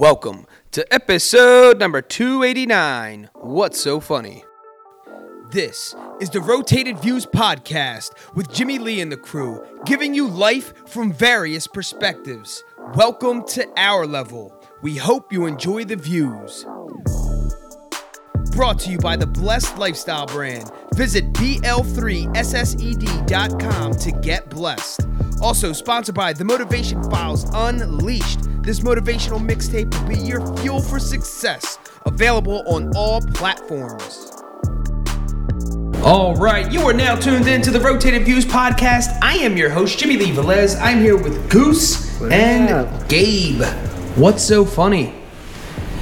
Welcome to episode number 289 What's So Funny? This is the Rotated Views podcast with Jimmy Lee and the crew, giving you life from various perspectives. Welcome to our level. We hope you enjoy the views. Brought to you by the Blessed Lifestyle brand. Visit BL3SSED.com to get blessed. Also sponsored by The Motivation Files Unleashed. This motivational mixtape will be your fuel for success. Available on all platforms. All right, you are now tuned in to the Rotated Views podcast. I am your host, Jimmy Lee Velez. I'm here with Goose and Gabe. What's so funny?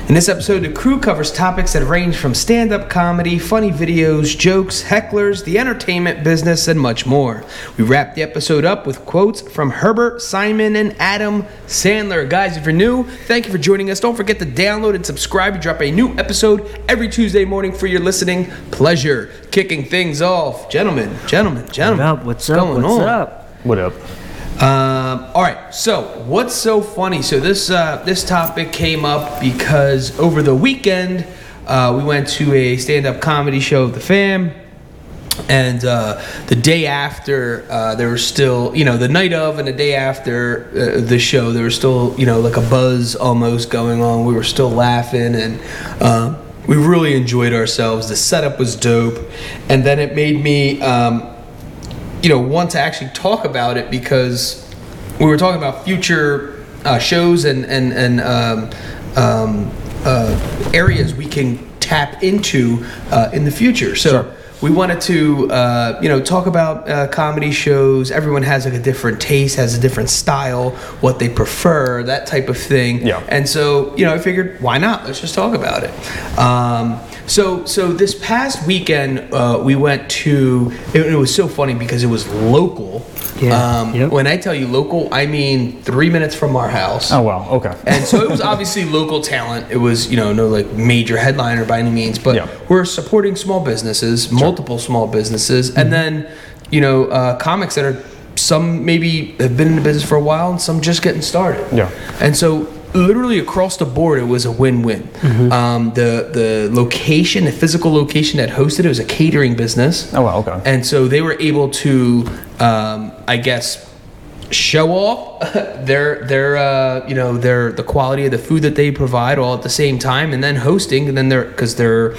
In this episode, the crew covers topics that range from stand up comedy, funny videos, jokes, hecklers, the entertainment business, and much more. We wrap the episode up with quotes from Herbert, Simon, and Adam Sandler. Guys, if you're new, thank you for joining us. Don't forget to download and subscribe. We drop a new episode every Tuesday morning for your listening pleasure. Kicking things off. Gentlemen, gentlemen, gentlemen. What up? What's up? going What's on? up? What up? Um, all right. So, what's so funny? So this uh, this topic came up because over the weekend uh, we went to a stand-up comedy show of the fam, and uh, the day after uh, there was still, you know, the night of and the day after uh, the show, there was still, you know, like a buzz almost going on. We were still laughing and. Um, we really enjoyed ourselves. The setup was dope, and then it made me um, you know want to actually talk about it because we were talking about future uh, shows and and and um, um, uh, areas we can tap into uh, in the future. So. Sure. We wanted to, uh, you know, talk about uh, comedy shows. Everyone has like a different taste, has a different style, what they prefer, that type of thing. Yeah. And so, you know, I figured, why not? Let's just talk about it. Um, so, so this past weekend, uh, we went to. It, it was so funny because it was local. Yeah, Um, yep. When I tell you local, I mean three minutes from our house. Oh wow. Okay. And so it was obviously local talent. It was, you know, no like major headliner by any means, but Yeah. we're supporting small businesses, multiple small businesses, Mm-hmm. and then, you know, uh, comics that are some maybe have been in the business for a while and some just getting started. Yeah. And so literally across the board, it was a win-win. Mm-hmm. Um, the the location, the physical location that hosted it was a catering business. Oh wow. Okay. And so they were able to, um, I guess, show off their their uh, you know their the quality of the food that they provide all at the same time, and then hosting, and then they're because they're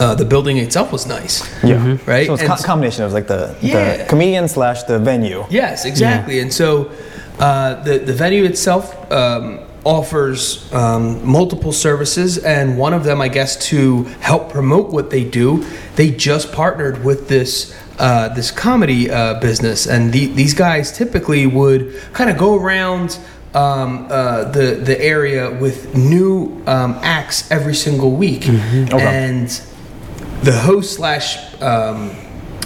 uh, the building itself was nice. yeah. Right. So it's a co- combination of like the Yeah. the comedian slash the venue. Yes, exactly. And so uh, the the venue itself um, offers um, multiple services, and one of them, I guess, to help promote what they do, they just partnered with this. Uh, this comedy uh, business, and the, these guys typically would kind of go around um, uh, the the area with new um, acts every single week, Okay. and the host slash um,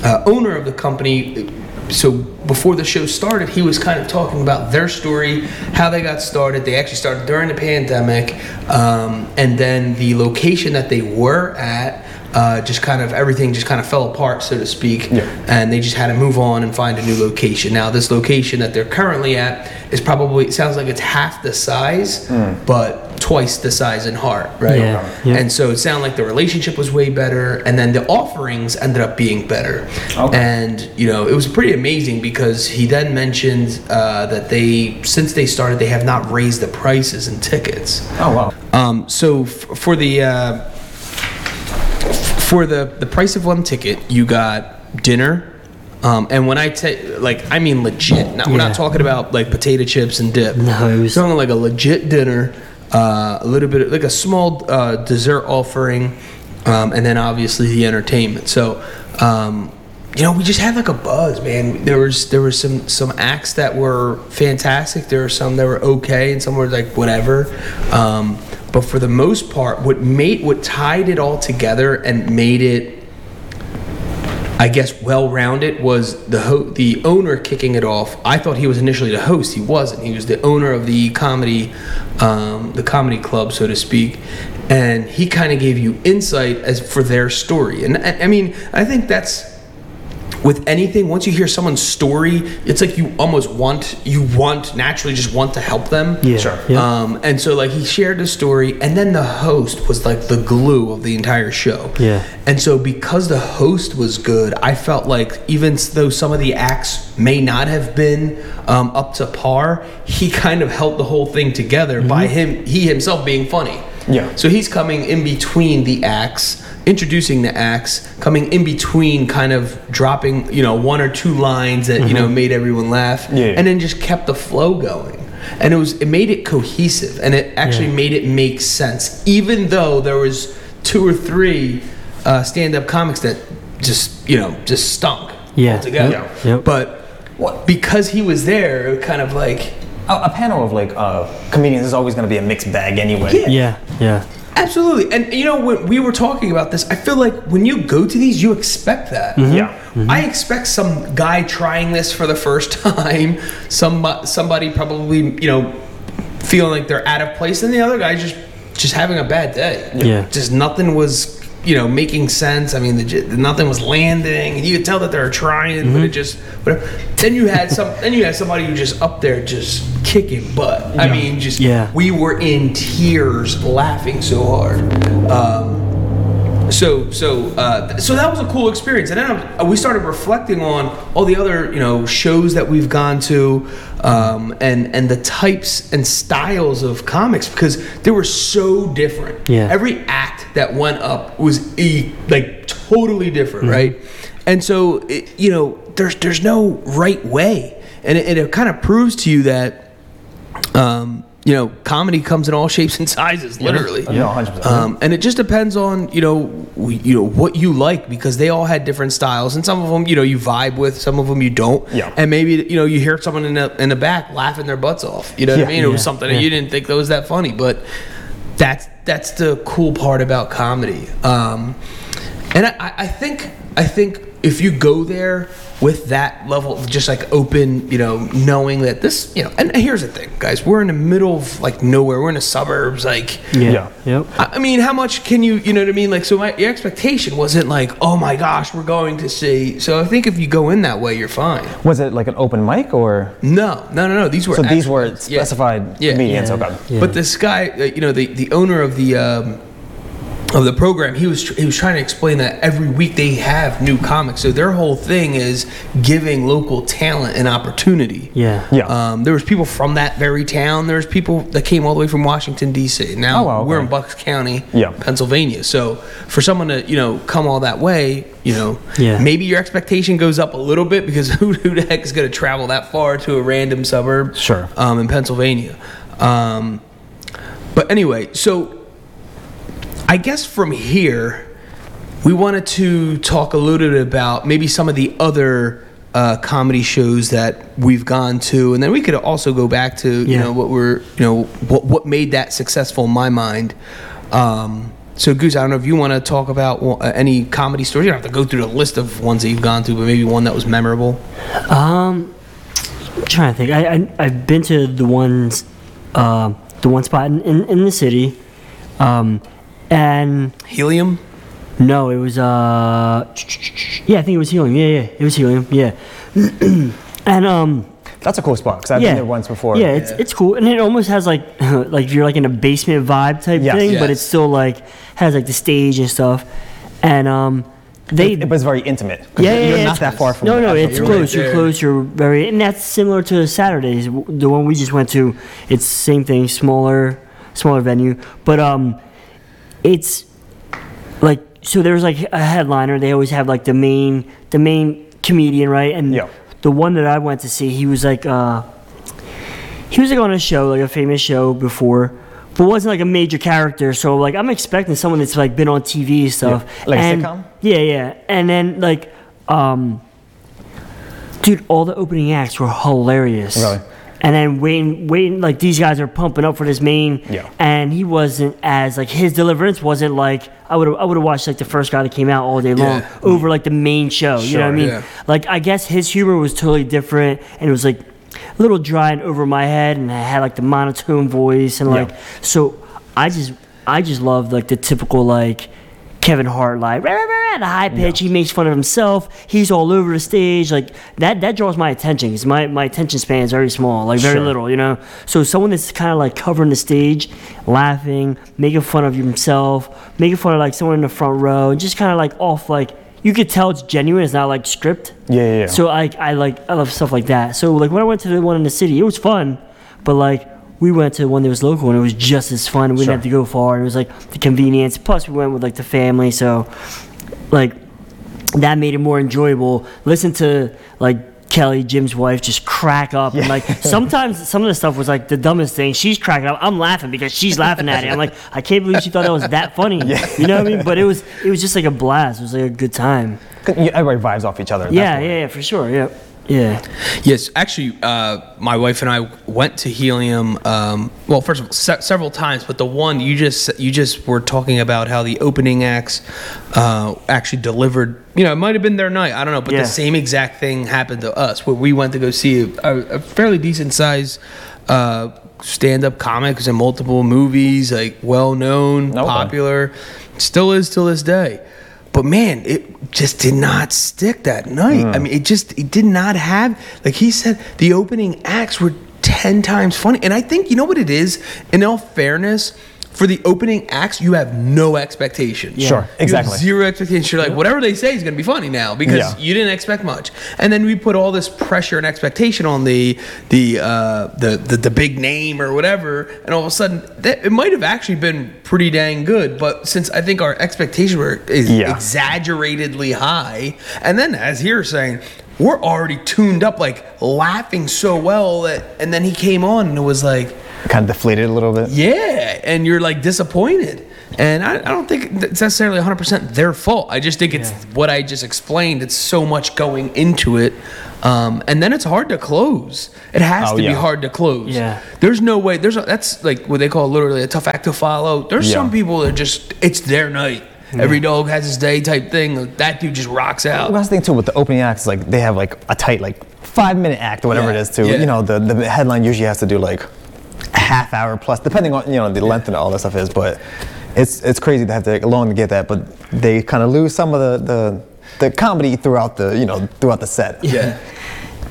uh, owner of the company. So before the show started, he was kind of talking about their story, how they got started. They actually started during the pandemic, um, and then the location that they were at. Uh, just kind of everything just kind of fell apart, so to speak, Yeah. and they just had to move on and find a new location. Now, this location that they're currently at is probably it sounds like it's half the size, but twice the size in heart, right? Yeah, yeah. And so it sounded like the relationship was way better, and then the offerings ended up being better. Okay. And you know, it was pretty amazing because he then mentioned uh, that they, since they started, they have not raised the prices and tickets. Oh wow. Um, so f- for the uh, for the the price of one ticket, you got dinner. Um, and when I take, like, I mean legit. Not, We're Yeah. not talking about like potato chips and dip. No, it was- We're talking like a legit dinner. Uh, a little bit like a small uh, dessert offering, um, and then obviously the entertainment. So. Um, you know, we just had like a buzz, man. There was there was some some acts that were fantastic. There were some that were okay, and some were like whatever. Um, but for the most part, what made what tied it all together and made it, I guess, well rounded was the ho- the owner kicking it off. I thought he was initially the host. He wasn't. He was the owner of the comedy, um, the comedy club, so to speak. And he kind of gave you insight as for their story. And I, I mean, I think that's with anything once you hear someone's story it's like you almost want you want naturally just want to help them Yeah. Sure. Yeah. um, and so like he shared the story and then the host was like the glue of the entire show Yeah. and so because the host was good i felt like even though some of the acts may not have been um, up to par he kind of held the whole thing together by him he himself being funny Yeah. so he's coming in between the acts, introducing the acts, coming in between, kind of dropping, you know, one or two lines that you know made everyone laugh, Mm-hmm. Yeah. and then just kept the flow going. And it was it made it cohesive, and it actually Yeah. made it make sense, even though there was two or three uh, stand-up comics that just you know just stunk Yeah. altogether. Yep. Yep. But What? because he was there, it kind of like A, a panel of like uh, comedians is always going to be a mixed bag anyway. yeah. Yeah. Absolutely. And you know, when we were talking about this, I feel like when you go to these, you expect that. Mm-hmm. Yeah. Mm-hmm. I expect some guy trying this for the first time, some uh, somebody probably, you know, feeling like they're out of place, and the other guy just just having a bad day. Yeah. Just nothing was, you know, making sense. I mean, the, nothing was landing, and you could tell that they were trying, but it just whatever. Then you had some. then you had somebody who just up there just kicking butt. I mean, just Yeah. we were in tears laughing so hard. Um, so so uh, so that was a cool experience, and then uh, we started reflecting on all the other you know shows that we've gone to, um, and and the types and styles of comics because they were so different. Yeah. every act that went up was e- like totally different, right? And so it, you know, there's there's no right way, and it, and it kind of proves to you that um, you know, comedy comes in all shapes and sizes, literally. Yeah, 100%. Um, and it just depends on you know, we, you know what you like because they all had different styles, and some of them you know you vibe with, some of them you don't. Yeah. And maybe you know you hear someone in the in the back laughing their butts off. You know what I Yeah. mean? It was something yeah. that you didn't think that was that funny, but that's that's the cool part about comedy. Um, and I, I think I think if you go there with that level of just like open, you know, knowing that this, you know, and here's the thing, guys, we're in the middle of like nowhere. We're in the suburbs, like. Yeah. Yeah. Yep. I I mean, how much can you, you know what I mean? Like, so my your expectation wasn't like, oh my gosh, we're going to see. So I think if you go in that way, you're fine. Was it like an open mic or? No, no, no, no. These were So these were specified Yeah. comedians. Yeah. Okay. Yeah. But this guy, uh, you know, the, the owner of the um, of the program, he was he was trying to explain that every week they have new comics. So their whole thing is giving local talent an opportunity. Yeah. Yeah. Um, there was people from that very town. There was people that came all the way from Washington D.C. Now Oh, wow, we're in Bucks County, Yeah. Pennsylvania. So for someone to you know come all that way, you know, Yeah. maybe your expectation goes up a little bit because who, who the heck is going to travel that far to a random suburb? Sure. Um, in Pennsylvania. Um, but anyway, so I guess from here, we wanted to talk a little bit about maybe some of the other uh, comedy shows that we've gone to, and then we could also go back to you Yeah. know what we're you know what what made that successful in my mind. Um, so Goose, I don't know if you want to talk about uh, any comedy stories. You don't have to go through the list of ones that you've gone to, but maybe one that was memorable. Um, I'm trying to think. I, I I've been to the ones, uh, the one spot in, in, in the city, um, and Helium. no, it was uh, yeah, I think it was helium. Yeah, yeah, it was helium. Yeah, and um, That's a cool spot because I've yeah, been there once before. Yeah, it's it's cool, and it almost has like like you're like in a basement vibe type Yes. thing, but Yes. it's still like has like the stage and stuff, and um, they It was very intimate. 'cause Yeah, yeah, You're yeah, not that far from. No, no, the it's you're actual- right close. you're there. close. You're very, and that's similar to Saturdays. The one we just went to, it's same thing, smaller, smaller venue, but um, it's like so. There's like a headliner. They always have like the main, the main comedian, right? And Yeah. the one that I went to see, he was like, uh, he was like on a show, like a famous show before. But wasn't like a major character, so like I'm expecting someone that's like been on TV and stuff. Yeah. Like And- sitcom? Yeah, yeah. And then like um dude, all the opening acts were hilarious. Really? And then Wayne, Wayne, like these guys are pumping up for this main, Yeah. and he wasn't as like his deliverance wasn't like I would I would have watched like the first guy that came out all day long Yeah. over like the main show. you know what I mean? yeah. Like I guess his humor was totally different, and it was like a little dry and over my head, and I had like the monotone voice, and like so I just I just loved like the typical like Kevin Hart like rah, rah, at a high pitch. He makes fun of himself. He's all over the stage. Like that that draws my attention because my, my attention span is very small, like very Sure. little, you know. So someone that's kind of like covering the stage, laughing, making fun of himself, making fun of like someone in the front row, and just kind of like off like you could tell it's genuine. It's not like script. Yeah, yeah, yeah. So I I like I love stuff like that. So like when I went to the one in the city, it was fun, but like we went to one that was local and it was just as fun. We Sure. didn't have to go far. It was like the convenience. Plus we went with like the family, so like that made it more enjoyable. Listen to like Kelly, Jim's wife, just crack up. And like sometimes some of the stuff was like the dumbest thing. She's cracking up. I'm laughing because she's laughing at it. I'm like, I can't believe she thought that was that funny. You know what I mean? But it was it was just like a blast. It was like a good time. Everybody vibes off each other. Yeah, yeah, yeah, for sure. Yeah. Yeah. Yes, actually, uh, my wife and I went to Helium. Um, well, first of all, se- several times, but the one you just you just were talking about how the opening acts uh, actually delivered. You know, it might have been their night. I don't know, but Yeah. the same exact thing happened to us where we went to go see a, a fairly decent size. Uh, stand-up comic who's in multiple movies, like well known, Okay. popular, still is till this day. But man, it just did not stick that night. Hmm. I mean, it just it did not have like he said the opening acts were 10 times funny. And I think you know what it is? In all fairness, for the opening acts, you have no expectation. Sure, You have exactly. zero expectation. You're like, whatever they say is going to be funny now because Yeah. you didn't expect much. And then we put all this pressure and expectation on the the uh, the, the the big name or whatever, and all of a sudden, that, it might have actually been pretty dang good. But since I think our expectations were is Yeah. exaggeratedly high, and then as you're saying. We're already tuned up, like laughing so well that, and then he came on and it was like, Kind of deflated a little bit. yeah, and you're like disappointed. And I, I don't think it's necessarily 100% their fault. I just think it's what I just explained. It's so much going into it. Um, and then it's hard to close. It has Oh, to be hard to close. Yeah. There's no way. There's a, that's like what they call literally a tough act to follow. There's Yeah. some people that just it's their night. Every dog has his day type thing. That dude just rocks out. Well, that's thing too with the opening acts. Like they have like a tight like five minute act or whatever Yeah, it is too. yeah. You know the the headline usually has to do like a half hour plus, depending on you know the length and all that stuff is. But it's it's crazy to have to long to get that. But they kind of lose some of the, the the comedy throughout the you know throughout the set. Yeah.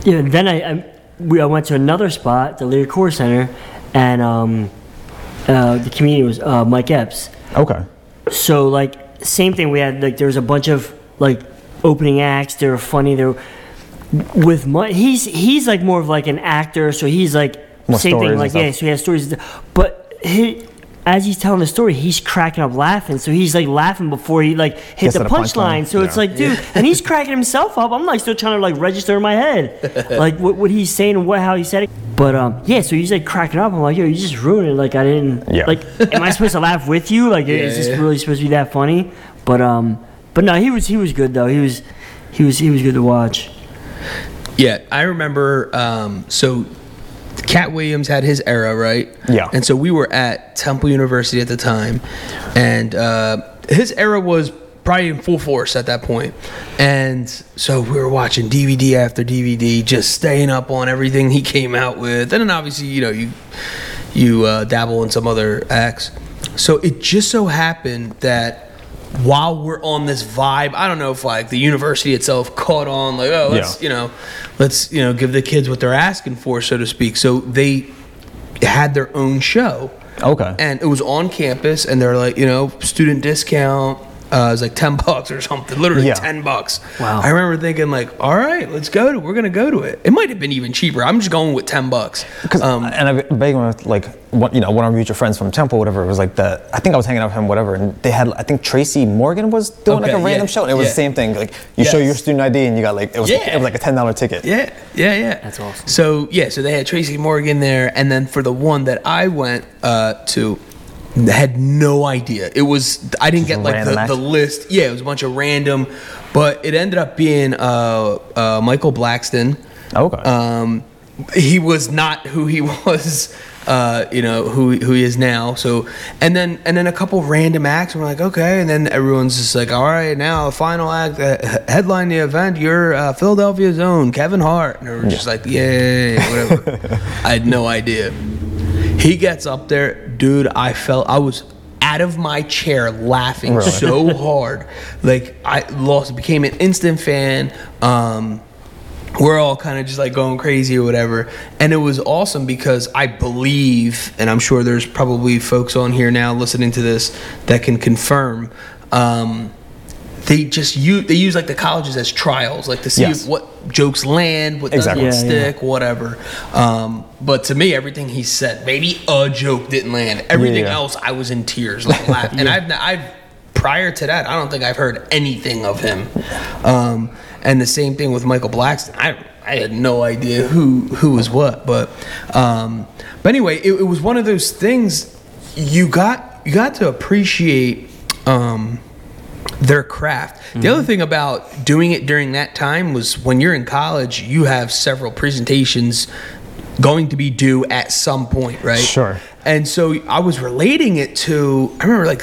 Yeah, then I, I we I went to another spot, the Liacouras Center, and um, uh, the comedian was uh, Mike Epps. Okay. So like same thing. We had like there was a bunch of like opening acts. They were funny. They were with Mike. He's he's like more of like an actor. So he's like More same thing. Like yeah. So he has stories. But he. As he's telling the story, he's cracking up laughing. So he's like laughing before he like hit Gets the punchline. punchline. So it's like, dude, and he's cracking himself up. I'm like still trying to like register in my head, like what, what he's saying and what how he said it. But um, yeah. So he's like cracking up. I'm like, yo, you just ruined it. Like I didn't. Yeah. Like, am I supposed to laugh with you? Like, is this Yeah. really supposed to be that funny? But um, but no, he was he was good though. He was he was he was good to watch. Yeah, I remember. Um, so, Katt Williams had his era, right? Yeah. And so we were at Temple University at the time, and uh, his era was probably in full force at that point. And so we were watching DVD after DVD, just staying up on everything he came out with. And then obviously, you know, you you uh, dabble in some other acts. So it just so happened that while we're on this vibe, I don't know if like the university itself caught on, like, oh, let's Yeah. you know, let's you know give the kids what they're asking for, so to speak. So they had their own show. Okay. And it was on campus, and they're like, you know, student discount. Uh, it was like ten bucks or something, literally Yeah. ten bucks. Wow. I remember thinking like, all right, let's go to. We're gonna go to it. It might have been even cheaper. I'm just going with ten bucks. Because Um, and I've been with like one, you know one of our mutual friends from Temple, whatever. It was like the I think I was hanging out with him, whatever, and they had. I think Tracy Morgan was doing like a random yeah, show, and it was yeah. the same thing. Like you show your student ID, and you got like it was Yeah. it was like a ten dollar ticket. Yeah, yeah, yeah. That's awesome. So yeah, so they had Tracy Morgan there, and then for the one that I went uh, to, I had no idea. It was I didn't get like the, the list. Yeah, it was a bunch of random, but it ended up being uh, uh, Michael Blackson. Okay. Um, he was not who he was. Uh, you know who who he is now. So and then and then a couple random acts. And we're like, okay. And then everyone's just like, all right, now the final act, uh, headline the event. You're uh, Philadelphia's own Kevin Hart. And we're just like, yay, whatever. I had no idea. He gets up there, dude. I felt I was out of my chair laughing Really? so hard. Like I lost, became an instant fan. Um, we're all kind of just like going crazy or whatever. And it was awesome because I believe, and I'm sure there's probably folks on here now listening to this that can confirm. Um, they just use they use like the colleges as trials, like to see Yes. what jokes land, what Exactly. doesn't Yeah, yeah. stick, whatever. Um, but to me, everything he said, maybe a joke didn't land. Everything Yeah. else, I was in tears, like laughing. And I've, I've prior to that, I don't think I've heard anything of him. Um, and the same thing with Michael Blackson. I, I had no idea who who was what, but um, but anyway, it, it was one of those things you got you got to appreciate. Um, their craft. The other thing about doing it during that time was when you're in college, you have several presentations going to be due at some point, right? Sure. And so I was relating it to I remember like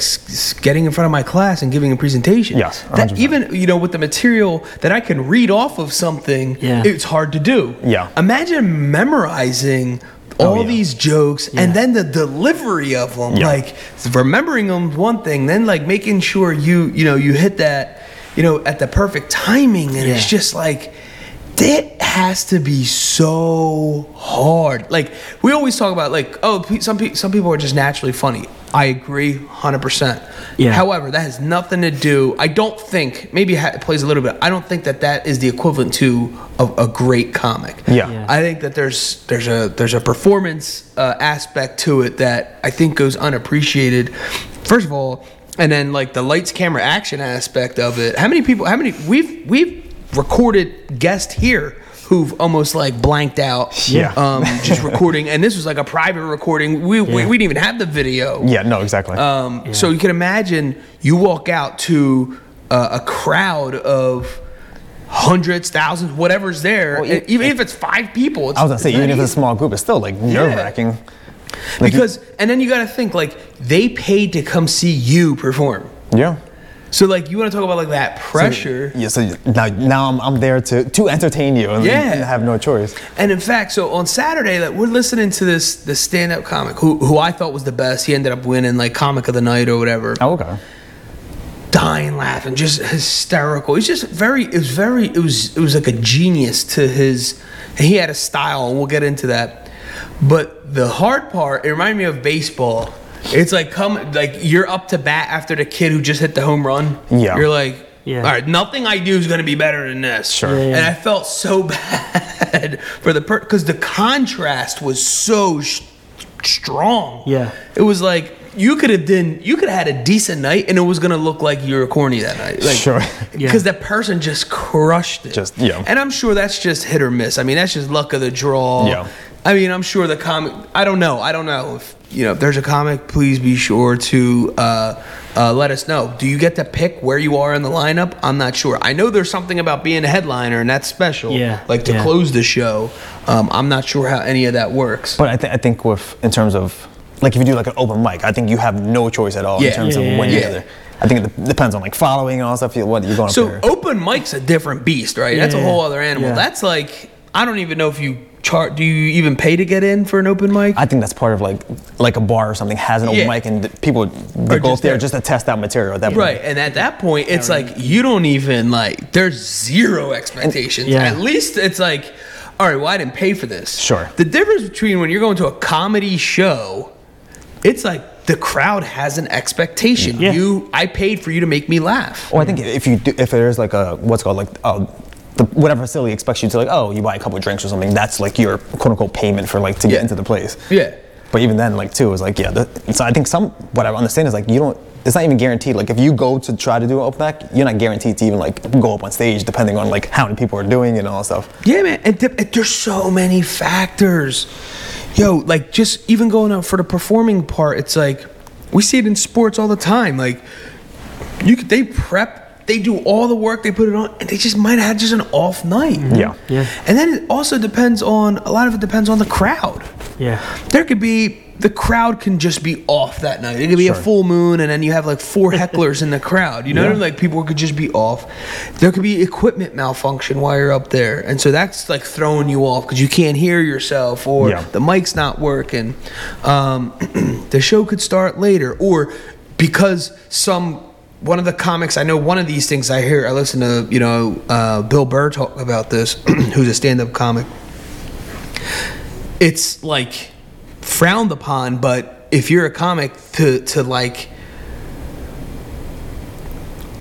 getting in front of my class and giving a presentation. Yes, That 100%. even you know with the material that I can read off of something, Yeah. it's hard to do. Yeah. Imagine memorizing Oh, all Oh, yeah. these jokes and then the delivery of them Yeah. like remembering them one thing then like making sure you you know you hit that you know at the perfect timing and it's just like that has to be so hard like we always talk about like oh some people some people are just naturally funny i agree 100% Yeah. however that has nothing to do i don't think maybe it plays a little bit i don't think that that is the equivalent to a, a great comic Yeah. Yeah. I think that there's there's a there's a performance uh, aspect to it that I think goes unappreciated. First of all, and then like the lights, camera, action aspect of it. How many people? How many we've we've recorded guests here who've almost like blanked out. Yeah. Um, just recording, and this was like a private recording. We, we Yeah. we didn't even have the video. Yeah, no, exactly. Um, So you can imagine you walk out to uh, a crowd of hundreds, thousands, whatever's there. Well, and even if it's five people, it's, I was gonna say, even if it's a small group, it's still like nerve wracking. because and then you got to think like they paid to come see you perform. yeah. So like you want to talk about like that pressure. Yeah, so now, now I'm, I'm there to, to entertain you and, Yeah. and have no choice. And in fact, so on Saturday, like we're listening to this this stand up comic who who I thought was the best. He ended up winning like comic of the night or whatever. Oh, okay. dying laughing, just hysterical. It's just very, it was very, it was, it was like a genius to his. He had a style, and we'll get into that. But the hard part, it reminded me of baseball. It's like come, like you're up to bat after the kid who just hit the home run. Yeah. You're like, Yeah. all right, nothing I do is going to be better than this. Sure. Yeah, yeah. And I felt so bad for the per because the contrast was so sh- strong. Yeah. It was like you could have done you could have had a decent night and it was gonna look like you were corny that night. Like, Sure. Yeah. Because that person just crushed it. Just- yeah. And I'm sure that's just hit or miss. I mean, that's just luck of the draw. Yeah. I mean, I'm sure the comic. I don't know. I don't know if you know. If there's a comic, please be sure to uh, uh, let us know. Do you get to pick where you are in the lineup? I'm not sure. I know there's something about being a headliner, and that's special. Yeah, Like to yeah. close the show. Um, I'm not sure how any of that works. But I, th- I think with in terms of like if you do like an open mic, I think you have no choice at all Yeah. in terms Yeah, of yeah, when yeah. you're there. I think it depends on like following and all that stuff. What you're going So up there. open mic's a different beast, right? That's a whole other animal. Yeah. That's like I don't even know if you chart. Do you even pay to get in for an open mic? I think that's part of like like a bar or something has an open Yeah. mic and th- people they Are go up there there. just to test out material at that point. Right, and at that point, it's like you don't even like. There's zero expectations. Yeah. At least it's like, all right, well, I didn't pay for this. Sure. The difference between when you're going to a comedy show, it's like the crowd has an expectation. Yeah. You, I paid for you to make me laugh. Or I think if you do, if there's like a what's called like oh the, whatever facility expects you to like oh you buy a couple of drinks or something that's like your quote unquote payment for like to Yeah. get into the place. Yeah. But even then like too is like yeah. The, so I think some what I understand is like you don't. It's not even guaranteed. Like if you go to try to do an open mic, you're not guaranteed to even like go up on stage depending on like how many people are doing and all that stuff. Yeah, man. And, th- and there's so many factors. Yo, like just even going out for the performing part, it's like we see it in sports all the time. Like you could, they prep, they do all the work, they put it on, and they just might have had just an off night. Yeah. Yeah. And then it also depends on a lot of it depends on the crowd. Yeah. There could be the crowd can just be off that night. It could be a full moon, and then you have like four hecklers in the crowd. You know, what I mean? like people could just be off. There could be equipment malfunction while you're up there, and so that's like throwing you off because you can't hear yourself, or Yeah. the mic's not working. Um, the show could start later, or because some one of the comics I know one of these things I hear I listen to you know uh, Bill Burr talk about this who's a stand-up comic it's like frowned upon but if you're a comic to to like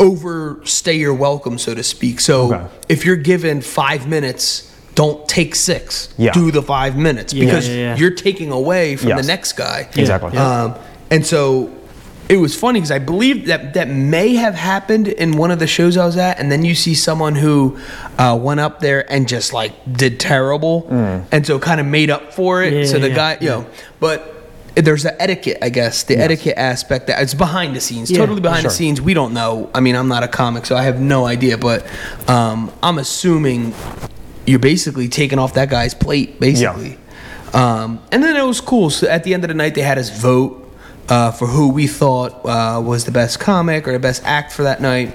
overstay your welcome so to speak so Okay. if you're given five minutes don't take six Yeah. do the five minutes because yeah, yeah. you're taking away from Yes. the next guy Exactly. um, and so it was funny because I believe that that may have happened in one of the shows I was at, and then you see someone who uh, went up there and just like did terrible, and so kind of made up for it. Yeah, so the yeah, guy, you know, but there's the etiquette, I guess, the etiquette aspect that it's behind the scenes, Yeah, totally behind sure. the scenes. We don't know. I mean, I'm not a comic, so I have no idea, but um, I'm assuming you're basically taking off that guy's plate, basically. Um, and then it was cool. So at the end of the night, they had us vote uh, for who we thought uh, was the best comic or the best act for that night.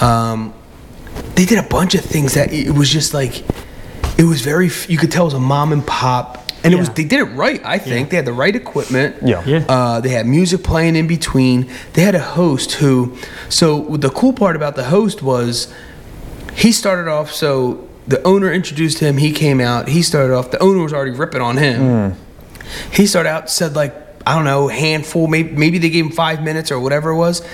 Um, they did a bunch of things that it was just like it was very. You could tell it was a mom and pop, and it was they did it right. I think they had the right equipment. Yeah. Yeah. Uh, they had music playing in between. They had a host who. So the cool part about the host was he started off so the owner introduced him he came out he started off the owner was already ripping on him he started out said like i don't know handful maybe, maybe they gave him five minutes or whatever it was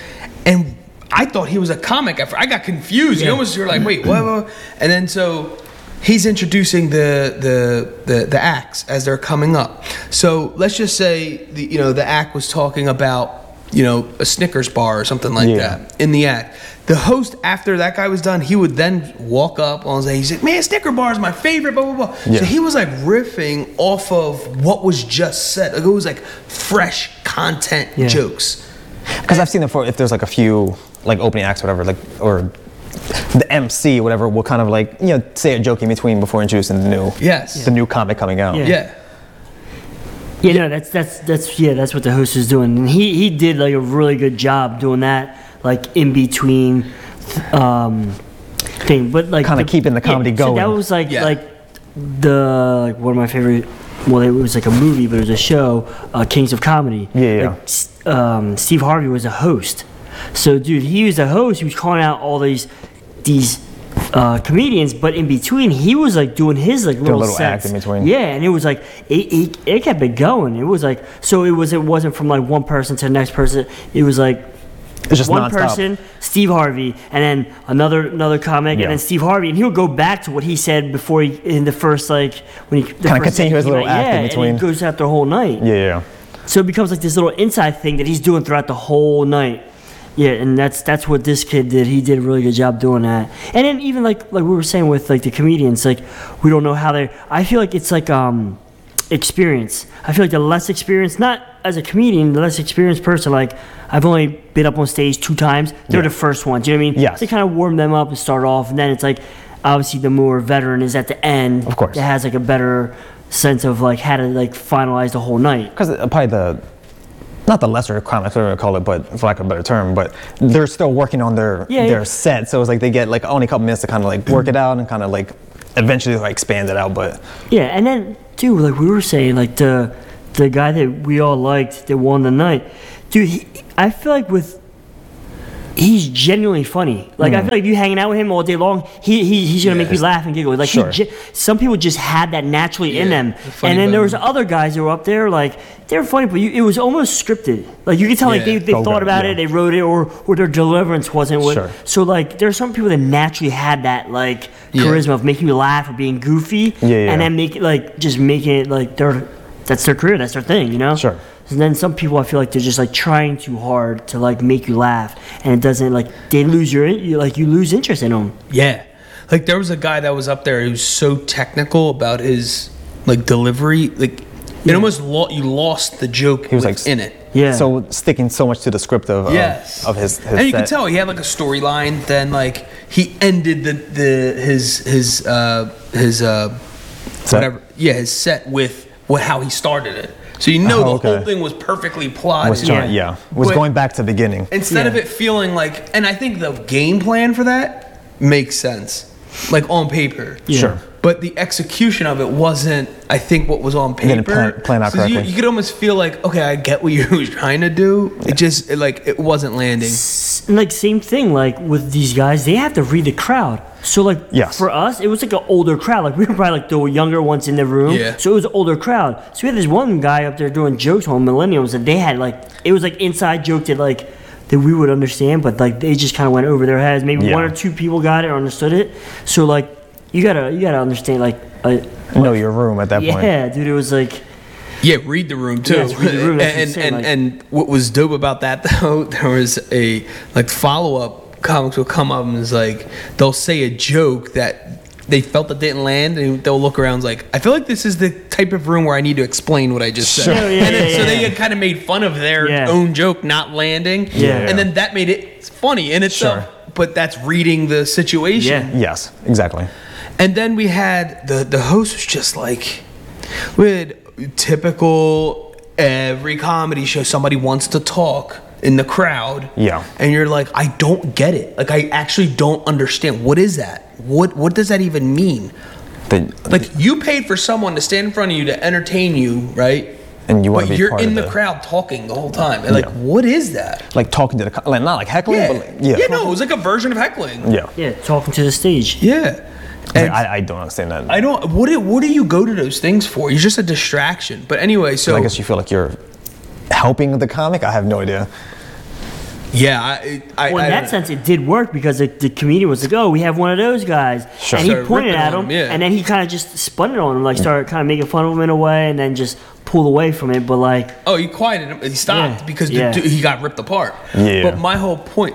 and i thought he was a comic i got confused you almost you're like wait what, what? and then so he's introducing the, the the the acts as they're coming up so let's just say the you know the act was talking about you know a snickers bar or something like Yeah. that in the act. The host, after that guy was done, he would then walk up and say, he's like, man, Snicker bar is my favorite, blah, blah, blah. Yeah. So he was like riffing off of what was just said. Like it was like fresh content Yeah. jokes. Because I've seen it for if there's like a few like opening acts, or whatever, like or the MC, or whatever, will kind of like you know say a joke in between before introducing the new Yes. the new comic coming out. Yeah. Yeah. Yeah, no, that's that's that's yeah, that's what the host is doing, and he he did like a really good job doing that, like in between, um, thing. But like Kinda keeping the comedy going So that was like Yeah. like the like one of my favorite. Well, it was like a movie, but it was a show, uh, Kings of Comedy. Yeah, yeah. Like, um, Steve Harvey was a host. So, dude, he was a host. He was calling out all these these uh, comedians, but in between, he was like doing his like little, little act in between. Yeah, and it was like it, it, it kept it going. It was like so it was it wasn't from like one person to the next person. It was like It's just one nonstop. person, Steve Harvey, and then another another comic, Yeah. and then Steve Harvey, and he'll go back to what he said before he in the first like when he Kinda first continue his little act in yeah, between. And he goes out the whole night. Yeah, yeah. So it becomes like this little inside thing that he's doing throughout the whole night. Yeah, and that's that's what this kid did. He did a really good job doing that. And then even like like we were saying with like the comedians, like we don't know how they. I feel like it's like um experience. I feel like the less experienced, not as a comedian, the less experienced person. Like I've only been up on stage two times. They're Yeah. the first ones. You know what I mean? Yes. They kind of warm them up and start off, and then it's like obviously the more veteran is at the end. Of course. that has like a better sense of like how to like finalize the whole night. Because uh, probably the not the lesser comics, whatever you call it, but for lack of a better term, but they're still working on their Yeah, their yeah. set. So it's like they get like only a couple minutes to kind of like work it out and kind of like eventually like expand it out. But Yeah, and then dude, like we were saying, like the the guy that we all liked that won the night, dude. He, I feel like with he's genuinely funny. Like Hmm. I feel like you hanging out with him all day long, he, he he's gonna make you laugh and giggle. Like Sure. ge- some people just had that naturally in them, the and then there was other guys that were up there like they were funny, but you, it was almost scripted. Like you could tell like they, they thought about yeah. it, they wrote it, or or their deliverance wasn't what. Sure. So like there's some people that naturally had that like Yeah. charisma of making you laugh or being goofy, Yeah, yeah. and then make like just making it like their that's their career, that's their thing, you know. Sure. And then some people, I feel like they're just like trying too hard to like make you laugh, and it doesn't like they lose your you like you lose interest in them. Yeah. Like there was a guy that was up there who was so technical about his like delivery. Like it almost lo- you lost the joke he was like in it. Yeah. so sticking so much to the script of of- Yes. of, his, his and you set. could tell he had like a storyline. Then like he ended the the his his uh his uh Set? whatever yeah his set with what how he started it. So you know Oh, the okay. whole thing was perfectly plotted. was trying, yeah, was But- going back to the beginning. Instead of it feeling like, and I think the game plan for that makes sense, like on paper. Yeah. Sure. but the execution of it wasn't. I think what was on paper. didn't plan- plan out So you, correctly. you could almost feel like, okay, I get what you were trying to do. It just it, like it wasn't landing. S- and, like same thing like with these guys they have to read the crowd so like Yes. for us it was like an older crowd like we were probably like the younger ones in the room Yeah. so it was an older crowd so we had this one guy up there doing jokes on millennials and they had like it was like inside joke that like that we would understand but like they just kind of went over their heads maybe Yeah. one or two people got it or understood it so like you gotta you gotta understand like uh, know your room at that point. yeah dude it was like Yeah, read the room too. Yes, read the room, that's and and, like- and what was dope about that though, there was a like follow up comics will come up and is like they'll say a joke that they felt that didn't land and they'll look around and like I feel like this is the type of room where I need to explain what I just said. Sure. Yeah, yeah, and then, yeah, so yeah. they kind of made fun of their Yeah. own joke not landing. Yeah. And then that made it funny in itself. Sure. But that's reading the situation. Yeah. Yes, exactly. And then we had the the host was just like we had typical every comedy show somebody wants to talk in the crowd. Yeah. And you're like, I don't get it. Like I actually don't understand. What is that? What what does that even mean? The, Like you paid for someone to stand in front of you to entertain you, right? And you wanna But be you're part in of the the- crowd talking the whole time. And like, Yeah. what is that? like talking to the like not like heckling, Yeah. but like, yeah, yeah, no, it was like a version of heckling. yeah. yeah talking to the stage Yeah. Like, And I, I don't understand that. I don't. What do, what do you go to those things for? You're just a distraction. But anyway, so I guess you feel like you're helping the comic. I have no idea. yeah, I, I, Well, I in that don't- sense, it did work because the, the comedian was like, "Oh, we have one of those guys," Sure. and he Started pointed at him, him, yeah. and then he kind of just spun it on him, like started kind of making fun of him in a way, and then just pulled away from it. But like, Oh, he quieted him. He stopped Yeah, because yeah. dude- he got ripped apart. Yeah. But my whole point,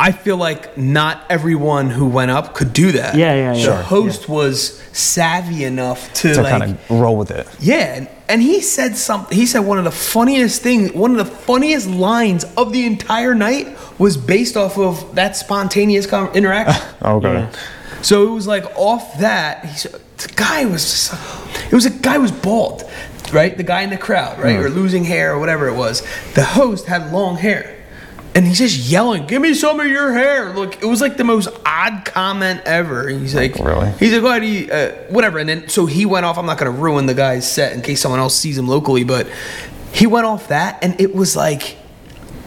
I feel like not everyone who went up could do that. Yeah, yeah, yeah. The Sure, host was savvy enough to, To like, kind of roll with it. yeah, and, and he said something. He said one of the funniest things, one of the funniest lines of the entire night was based off of that spontaneous com- interaction. Oh, okay. Yeah. So it was like off that. He's, the guy was just, it was a guy was bald, right? The guy in the crowd, right, mm. or losing hair or whatever it was. The host had long hair, and he's just yelling, "Give me some of your hair!" Look, it was like the most odd comment ever. He's like, Really? He's like, "What? do you, Uh, whatever." And then so he went off. I'm not gonna ruin the guy's set in case someone else sees him locally, but he went off that, and it was like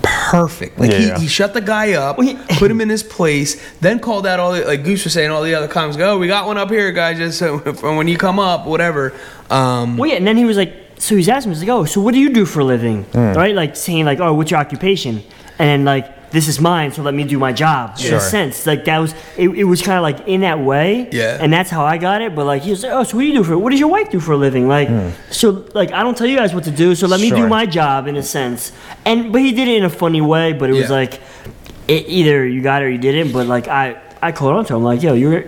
perfect. Like Yeah. he, he shut the guy up, put him in his place, then called out all the like Goose was saying all the other comments. go, oh, we got one up here, guys, just so when you come up, whatever. Um, well, yeah, and then he was like, so he's asking, he's like, "Oh, so what do you do for a living?" Hmm. Right, like saying like, "Oh, what's your occupation?" And then like, "This is mine, so let me do my job." In Sure. a sense, like that was it. It was kind of like in that way. Yeah. And that's how I got it. But like, he was like, "Oh, so what do you do for? What does your wife do for a living?" Like, so like I don't tell you guys what to do, so let me do Hmm. Sure. my job in a sense. And but he did it in a funny way. But it was Yeah. like, it, either you got it or you didn't. But like I, I called on to him like, "Yo, you're."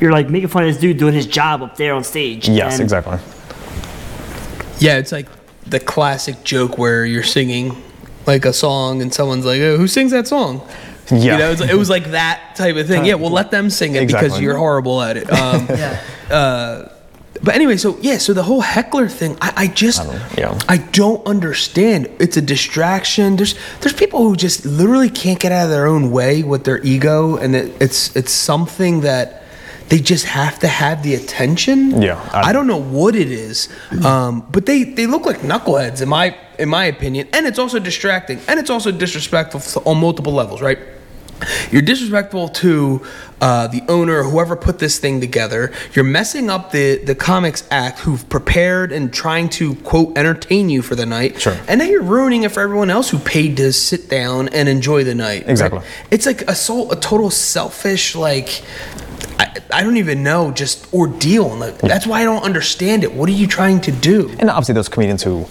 You're like making fun of this dude doing his job up there on stage. Yes, And- exactly. yeah, it's like the classic joke where you're singing like a song and someone's like, oh, who sings that song? Yeah. You know, it was, it was like that type of thing. Yeah, well, let them sing it because you're horrible at it. Um, Yeah. uh, but anyway, so yeah, so the whole heckler thing, I, I just, I don't- don't, yeah. I don't understand. It's a distraction. There's, there's people who just literally can't get out of their own way with their ego, and it, it's, it's something that they just have to have the attention. Yeah, I- I, don't know what it is, um, but they, they look like knuckleheads Am my, in my opinion, and it's also distracting, and it's also disrespectful on multiple levels, right? You're disrespectful to uh, the owner, whoever put this thing together. You're messing up the the comics act who've prepared and trying to quote entertain you for the night. Sure. And now you're ruining it for everyone else who paid to sit down and enjoy the night. right? Exactly. It's like a soul, a total selfish like. I, I don't even know, just ordeal. And That's why I don't understand it. What are you trying to do? And obviously, those comedians who,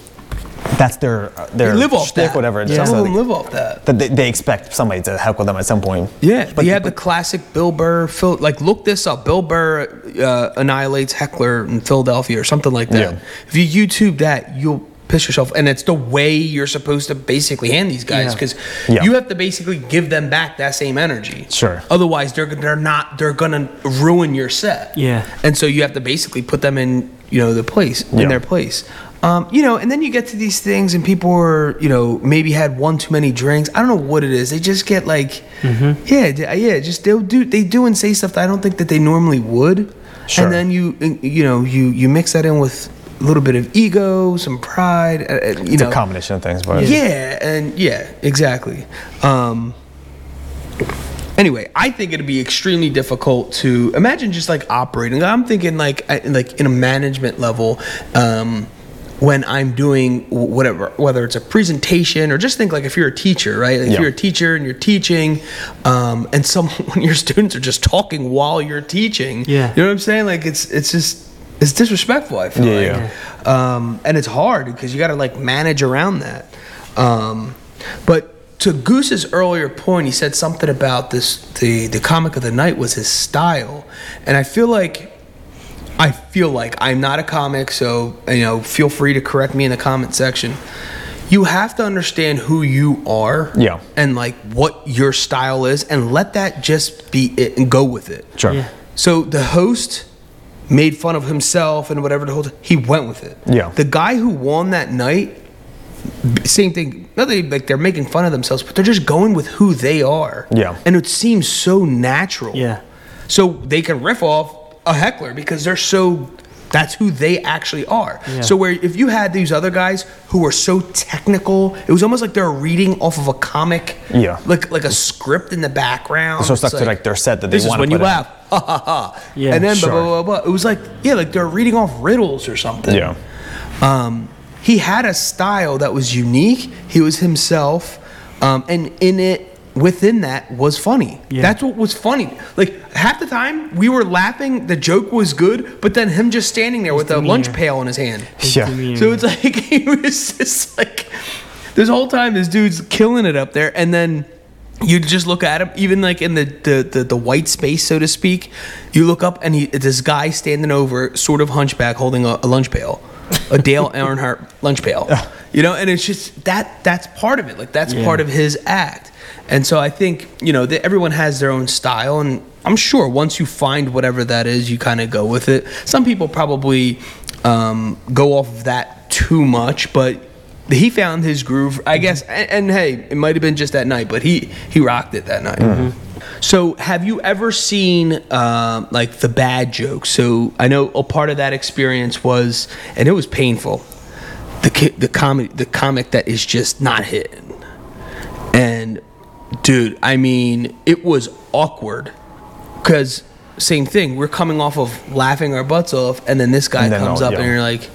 that's their uh, their They live off shtick, that. whatever. It's Some just of them they- live off that. that they, they expect somebody to heckle them at some point. Yeah, but but you have the classic Bill Burr. Phil, like, look this up. Bill Burr uh, annihilates heckler in Philadelphia or something like that. Yeah. If you YouTube that, you'll piss yourself. And it's the way you're supposed to basically hand these guys Yeah. because Yeah. you have to basically give them back that same energy. Sure. Otherwise, they're they're not. They're gonna ruin your set. Yeah. And so you have to basically put them in you know the place Yeah. in their place. Um, you know, and then you get to these things, and people are, you know, maybe had one too many drinks. I don't know what it is. They just get like, Mm-hmm. yeah, yeah, just they'll do, they do and say stuff that I don't think that they normally would. Sure. and then you you know you you mix that in with a little bit of ego, some pride. uh, uh, You It's know, a combination of things, but yeah, and yeah, exactly. Um, anyway, I think it'd be extremely difficult to imagine just like operating. I'm thinking like like in a management level. Um, when I'm doing whatever, whether it's a presentation or just think like if you're a teacher, right? Like If you're a teacher and you're teaching, um, and some when your students are just talking while you're teaching, Yeah. you know what I'm saying? Like it's it's just it's disrespectful. I feel Yeah, like, um, and it's hard because you got to like manage around that. Um, but to Goose's earlier point, he said something about this. The the comic of the night was his style, and I feel like. I feel like I'm not a comic, so you know, feel free to correct me in the comment section. You have to understand who you are, Yeah. and like what your style is, and let that just be it and go with it. Sure. Yeah. So the host made fun of himself and whatever the whole he went with it. Yeah. The guy who won that night, same thing. Not that like they're making fun of themselves, but they're just going with who they are. Yeah. And it seems so natural. Yeah. So they can riff off a heckler because they're so. That's who they actually are. Yeah. So where if you had these other guys who were so technical, it was almost like they're reading off of a comic. Yeah. Like like a script in the background. So stuck to like their set that they this is when to you in. laugh, ha ha ha. Yeah, and then blah, sure. blah, blah, blah. It was like, yeah, like they're reading off riddles or something. Yeah. Um, he had a style that was unique. He was himself. Um, and in it, within that, was funny. Yeah. That's what was funny. Like, half the time, we were laughing, the joke was good, but then him just standing there with a lunch pail in his hand. Yeah. demeanor. So it's like he was just like this whole time this dude's killing it up there and then you just look at him even like in the the, the, the white space so to speak you look up and he this guy standing over sort of hunchback holding a, a lunch pail a Dale Earnhardt lunch pail you know and it's just that that's part of it like that's Yeah. part of his act and so I think you know that everyone has their own style and I'm sure once you find whatever that is you kind of go with it some people probably um, go off of that too much, but he found his groove, I guess. And, and hey, it might have been just that night, but he he rocked it that night. So, have you ever seen um, like the bad jokes? So, I know a part of that experience was, and it was painful. The ki- the comedy, the comic that is just not hitting, and dude, I mean, it was awkward because same thing. We're coming off of laughing our butts off, and then this guy then comes all- up, yeah. and you're like,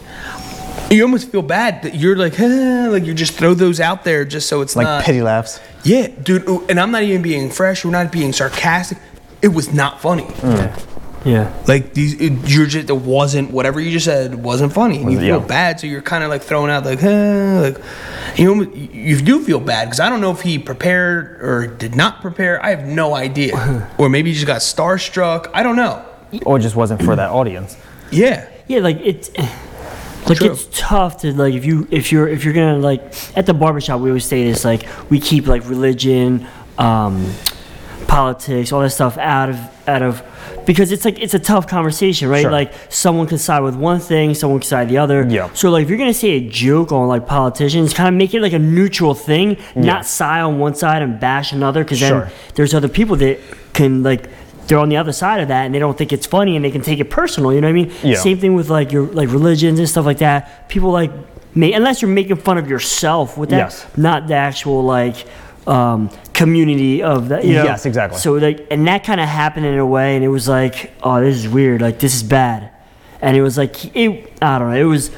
you almost feel bad that you're like, eh, like you just throw those out there just so it's Like not. pity laughs. Yeah, dude, and I'm not even being fresh. We're not being sarcastic. It was not funny. Yeah. Like these, it, you're just it wasn't whatever you just said wasn't funny. And you Yeah. feel bad, so you're kind of like throwing out like, eh, like you you do feel bad because I don't know if he prepared or did not prepare. I have no idea, or maybe he just got starstruck. I don't know. Or just wasn't for that audience. Yeah, Yeah, like it's like True. it's tough to like if you if you're if you're gonna like at the barbershop we always say this like we keep like religion, um, politics, all that stuff out of out of because it's like it's a tough conversation, right? Sure. Like someone can side with one thing, someone can side the other. Yeah. So like if you're gonna say a joke on like politicians, kind of make it like a neutral thing, not side on one side and bash another, because then Sure. there's other people that can like they're on the other side of that and they don't think it's funny and they can take it personal. You know what I mean? Yeah. Same thing with like your like religions and stuff like that. People like may unless you're making fun of yourself with that, Yes. not the actual like um, community of that. You know? Yes, exactly. So like, and that kind of happened in a way, and it was like, oh, this is weird. Like this is bad, and it was like it. I don't know. It was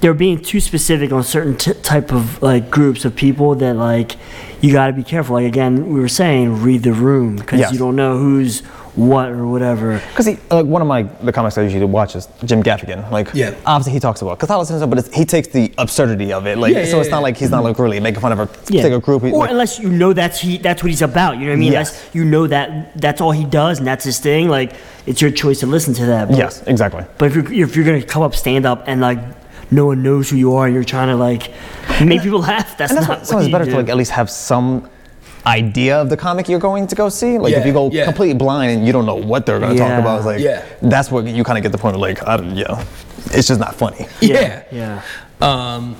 they were being too specific on certain t- type of like groups of people that like you got to be careful. Like again, we were saying, read the room because Yes. you don't know who's what or whatever. Because he, like one of my the comics I usually watch is Jim Gaffigan. Like, Yeah. obviously he talks about Catholicism, but it's, he takes the absurdity of it. Like, Yeah, so yeah, it's not like he's not like really making fun of a Yeah. particular group. He- or like- unless you know that's he that's what he's about. You know what I mean? Yes. Unless you know that that's all he does and that's his thing. Like it's your choice to listen to that. But, yes, exactly. But if you're if you're gonna come up stand up and like no one knows who you are and you're trying to like make people laugh, that's And that's not why so what it's better do. to like at least have some idea of the comic you're going to go see. Like if you go yeah. completely blind and you don't know what they're going to Yeah. talk about, it's like Yeah. that's what you kind of get the point of like, I don't, yeah, it's just not funny. yeah. yeah. Um,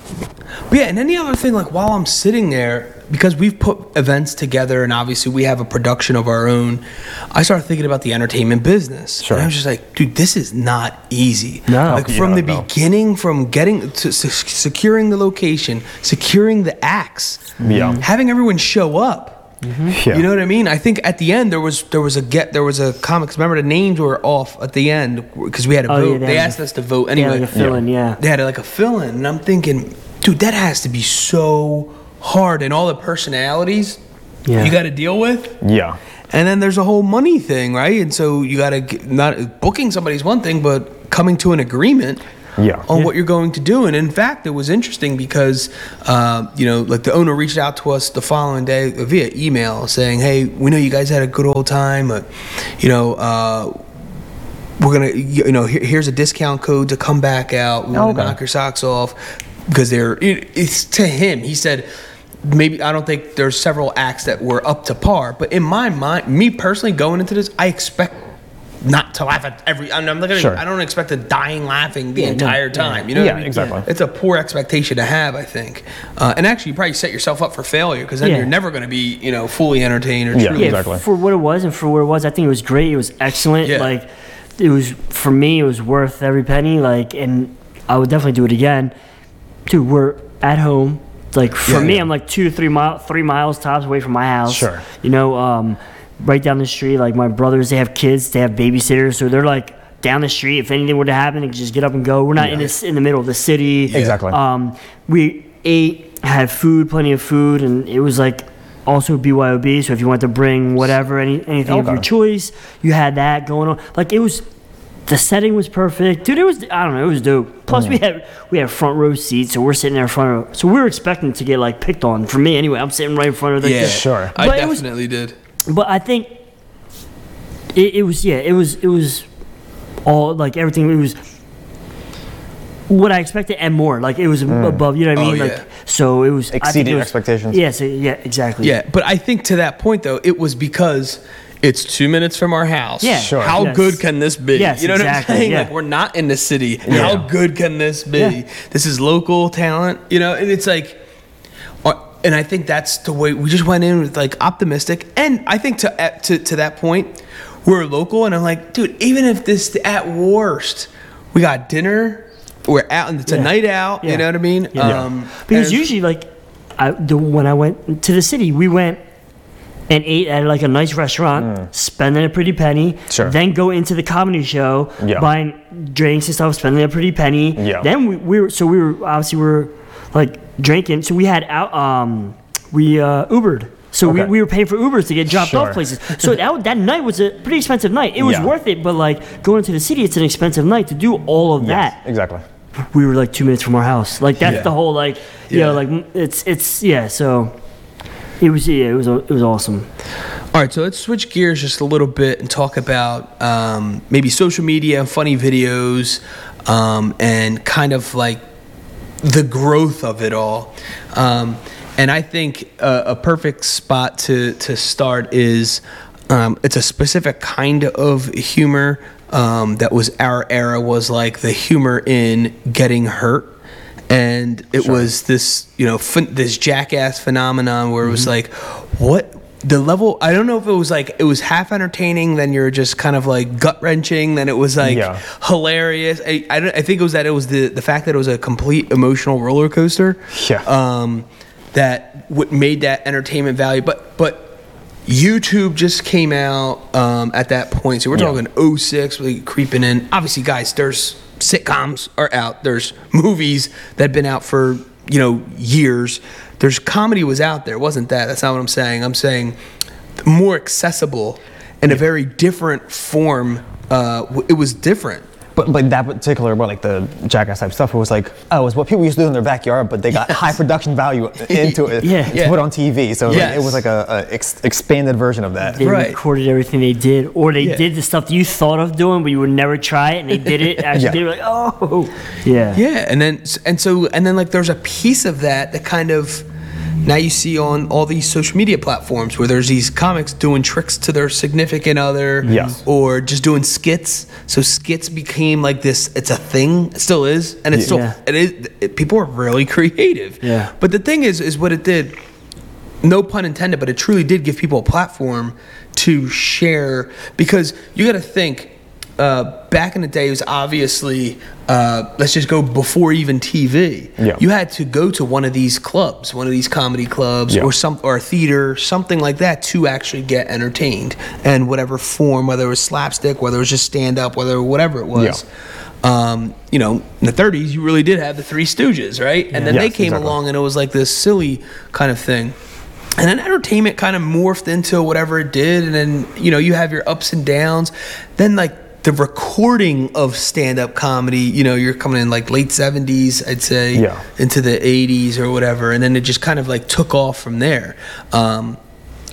but yeah, and then the other thing, like while I'm sitting there, because we've put events together and obviously we have a production of our own, I started thinking about the entertainment business. Sure. And I was just like, dude, this is not easy. No. Like from Yeah, the no. beginning, from getting to se- securing the location, securing the acts, Yeah. having everyone show up. Mm-hmm. Yeah. You know what I mean? I think at the end there was there was a get there was a comics. Remember the names were off at the end because we had to Oh, yeah, vote. they they asked a- us to vote Yeah, anyway. like a fill-in, yeah. They had like a fill in, and I'm thinking, dude, that has to be so hard, and all the personalities Yeah. you got to deal with. Yeah. And then there's a whole money thing, right? And so you got to not booking somebody's one thing, but coming to an agreement Yeah. on what you're going to do. And in fact, it was interesting because, uh, you know, like the owner reached out to us the following day via email saying, "Hey, we know you guys had a good old time, but, you know." Uh, we're gonna, you know, here, here's a discount code to come back out. We want to Okay. knock your socks off because they're. It, it's to him. He said, maybe I don't think there's several acts that were up to par, but in my mind, me personally going into this, I expect not to laugh at every. I'm not gonna. Sure. I don't expect a dying laughing the Yeah, entire yeah. time. You know? what I Yeah, mean? exactly. It's a poor expectation to have, I think, uh, and actually, you probably set yourself up for failure because then Yeah. you're never going to be, you know, fully entertained or Yeah. true. yeah, Exactly. for what it was and for where it was, I think it was great. It was excellent. Yeah. Like, it was for me, it was worth every penny. Like, and I would definitely do it again. Dude, we're at home. Like for Yeah, me, yeah. I'm like two three mile, three miles tops away from my house. Sure. You know, um, right down the street. Like my brothers, they have kids, they have babysitters, so they're like down the street. If anything were to happen, they could just get up and go. We're not in this in the middle of the city. Exactly. Um, we ate, had food, plenty of food, and it was like also BYOB. So if you wanted to bring whatever, any, anything of Okay. your choice, you had that going on. Like it was, the setting was perfect, dude. It was I don't know, it was dope. Plus we had we had front row seats, so we're sitting there in front of. So we were expecting to get like picked on. For me, anyway, I'm sitting right in front of the. Yeah, the- Sure. I But it was- definitely did. But I think it, it was yeah, it was it was all like everything. It was what I expected and more. Like it was hmm. above. You know what I mean? Oh, mean? yeah. Like so it was I think Exceeded it was- expectations. Yeah. So yeah, exactly. Yeah, but I think to that point though, it was because it's two minutes from our house. Yeah, Sure. How Yes. good can this be? Yes, you know exactly, what I'm saying? yeah. Like we're not in the city. Yeah. How good can this be? Yeah. This is local talent. You know, and it's like, and I think that's the way we just went in with like optimistic. And I think to to to that point, we're local, and I'm like, dude, even if this at worst, we got dinner. We're out, and it's a night out. Yeah. You know what I mean? Yeah. Um, Because usually, like, I, the, when I went to the city, we went and ate at like a nice restaurant, spending a pretty penny. Mm. Sure. Then go into the comedy show, Yeah. buying drinks and stuff, spending a pretty penny. Yeah. Then we, we were so we were obviously we were like drinking. So we had out um we uh, Ubered. So we, Okay. we were paying for Ubers to get dropped Sure. off places. So that that night was a pretty expensive night. It was Yeah. worth it, but like going to the city, it's an expensive night to do all of Yes, that Exactly. we were like two minutes from our house. Like that's Yeah. the whole like you know Yeah. like it's it's yeah. So it was yeah it was it was awesome. All right, so let's switch gears just a little bit and talk about um, maybe social media funny videos um, and kind of like the growth of it all. Um, and I think a, a perfect spot to, to start is um, it's a specific kind of humor um, that was our era was like the humor in getting hurt. And it was this you know phen- this jackass phenomenon where it was like what the level i don't know if it was like it was half entertaining then you're just kind of like gut wrenching then it was like Yeah. hilarious I, I, I think it was that it was the the fact that it was a complete emotional roller coaster Yeah. um that what made that entertainment value but but YouTube just came out um, at that point, so we're Yeah. talking 06, really creeping in. Obviously, guys, there's sitcoms are out. There's movies that have been out for you know years. There's comedy was out there, wasn't that? That's not what I'm saying. I'm saying more accessible in a very different form. Uh, it was different. But but that particular, but like the jackass type stuff, it was like oh, it was what people used to do in their backyard, but they got high production value into it Yeah. to Yeah. put on TV. So it was like- Yes. it was like a, a ex- expanded version of that. They Right. recorded everything they did, or they Yeah. did the stuff that you thought of doing, but you would never try it, and they did it. Actually, Yeah. they were like, oh, yeah, Yeah, and then and so and then like there's a piece of that that kind of Now you see on all these social media platforms where there's these comics doing tricks to their significant other, Yes. or just doing skits. So skits became like this. It's a thing. It still is, and it's still Yeah. it is. It, people are really creative. Yeah. But the thing is, is what it did. No pun intended, but it truly did give people a platform to share because you got to think. Uh, back in the day, it was obviously uh, let's just go before even TV. Yeah. You had to go to one of these clubs, one of these comedy clubs, Yeah. or some or a theater, something like that, to actually get entertained, and whatever form, whether it was slapstick, whether it was just stand up, whether whatever it was. Um, you know, in the 30s, you really did have the Three Stooges, right? And then they came exactly. along, and it was like this silly kind of thing. And then entertainment kind of morphed into whatever it did, and then you know you have your ups and downs. Then like the recording of stand-up comedy, you know, you're coming in like late 70s, I'd say, Yeah. into the 80s or whatever, and then it just kind of like took off from there. Um,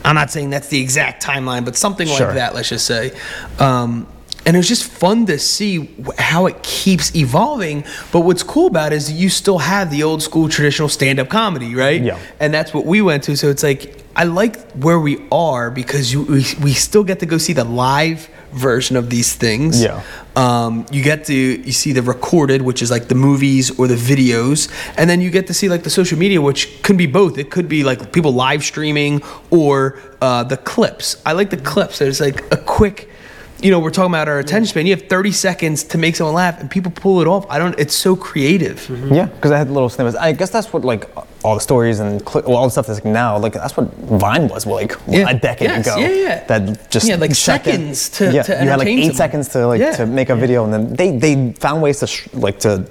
I'm not saying that's the exact timeline, but something Sure. like that, let's just say. Um, and it was just fun to see how it keeps evolving. But what's cool about it is you still have the old school traditional stand up comedy, right? Yeah. And that's what we went to. So it's like, I like where we are because you, we, we still get to go see the live version of these things. Yeah. Um, you get to you see the recorded, which is like the movies or the videos, and then you get to see like the social media, which can be both. It could be like people live streaming or uh, the clips. I like the clips. There's like a quick, you know, we're talking about our attention span. You have 30 seconds to make someone laugh, and people pull it off. I don't. It's so creative. Mm-hmm. Yeah, because I had little snippets. I guess that's what like all the stories and cli well, all the stuff that's like now. Like that's what Vine was like Yeah. a decade Yes, ago. yeah, yeah. That just Yeah, like second- seconds to- yeah. to you had like eight someone. seconds to like Yeah. to make a video, and then they they found ways to sh- like to.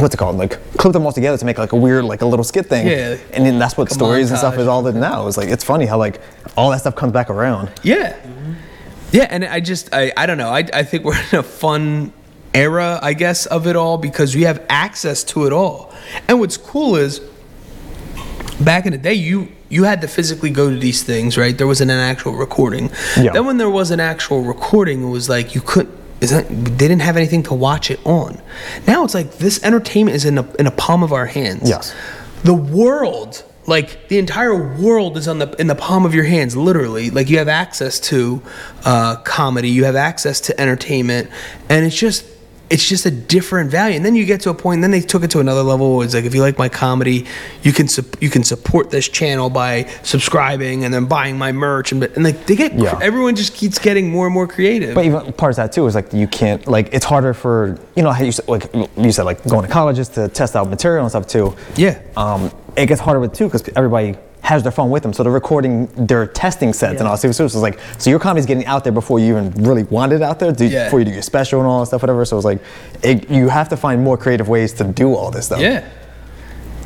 What's it called? Like clip them all together to make like a weird, like a little skit thing. Yeah. And then that's what stories and stuff is all that now. It's like it's funny how like all that stuff comes back around. Yeah. Yeah, and I just I, I don't know. I, I think we're in a fun era, I guess, of it all because we have access to it all. And what's cool is back in the day you you had to physically go to these things, right? There wasn't an actual recording. Yeah. Then when there was an actual recording, it was like you couldn't that, they didn't have anything to watch it on. Now it's like this entertainment is in a in a palm of our hands. Yes. The world, like the entire world, is on the in the palm of your hands. Literally, like you have access to uh, comedy, you have access to entertainment, and it's just it's just a different value. And then you get to a point, and then they took it to another level. Where it's like if you like my comedy, you can sup- you can support this channel by subscribing and then buying my merch, and and like they get Yeah. everyone just keeps getting more and more creative. But even part of that too is like you can't like it's harder for you know how you like you said like going to colleges to test out material and stuff too. Yeah. Um, it gets harder with two because everybody has their phone with them, so they're recording their testing sets and all. So it's like so your comedy's getting out there before you even really want it out there, do, Yeah. before you do your special and all that stuff, whatever. So it's like it, you have to find more creative ways to do all this stuff. yeah,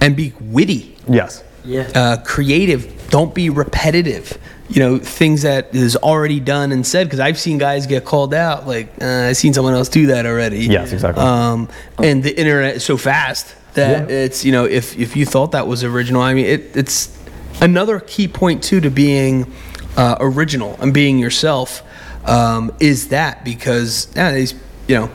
and be witty. Yes. Yeah. uh, creative. Don't be repetitive. You know things that is already done and said. Because I've seen guys get called out. Like uh, I've seen someone else do that already. Yes, exactly. Um, and the internet is so fast that Yeah. it's you know if if you thought that was original, I mean it, it's another key point too to being uh, original and being yourself um, is that because nowadays you know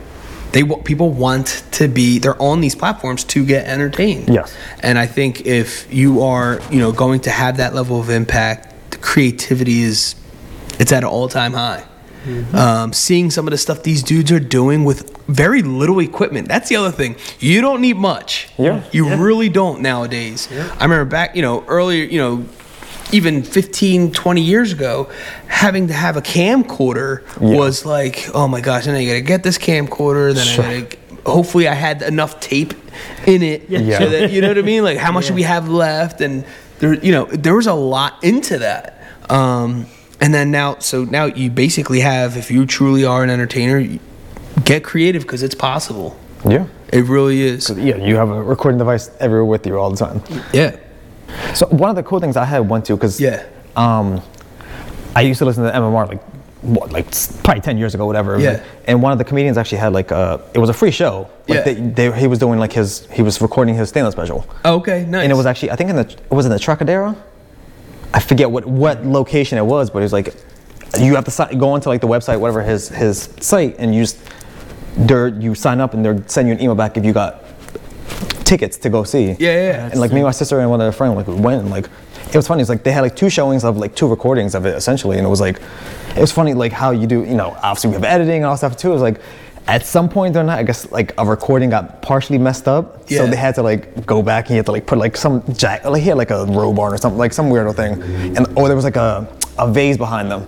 they people want to be they're on these platforms to get entertained Yes. and I think if you are, you know, going to have that level of impact, the creativity is, it's at an all-time high. Um, seeing some of the stuff these dudes are doing with very little equipment. That's the other thing. You don't need much. Yeah. You really don't nowadays. I remember back, you know, earlier, you know, even 15, 20 years ago, having to have a camcorder Yeah. was like, oh my gosh, then I gotta get this camcorder, then Sure. I gotta hopefully I had enough tape in it Yeah. so that you know what I mean. Like how much do we have left, and there, you know, there was a lot into that. Um, and then now, so now you basically have, if you truly are an entertainer, get creative because it's possible. Yeah. It really is. Yeah. You have a recording device everywhere with you all the time. Yeah. So one of the cool things I had went to because Yeah. um, I used to listen to MMR like what like probably ten years ago, whatever. Yeah. And one of the comedians actually had like a it was a free show. Like Yeah. They, they, he was doing like his he was recording his stand-up special, Okay. Nice. and it was actually I think in the it was in the Trocadero. I forget what what location it was, but it was like you have to go onto like the website, whatever his his site, and you just there you sign up and they're send you an email back if you got tickets to go see. Yeah, yeah. And like me and my sister and one other friend, like we went and like it was funny. It's like they had like two showings of like two recordings of it essentially, and it was like it was funny like how you do you know obviously we have editing and all stuff too. It was like at some point during not, I guess like a recording got partially messed up, Yeah. so they had to like go back and you had to like put like some jack like he had like a robe on or something like some weirdo thing, and or there was like a a vase behind them